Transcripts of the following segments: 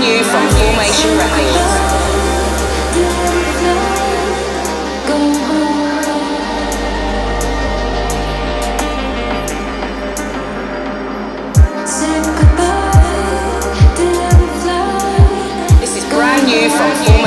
new from Formation Records. This is brand new from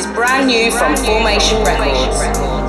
is brand new from Formation Records.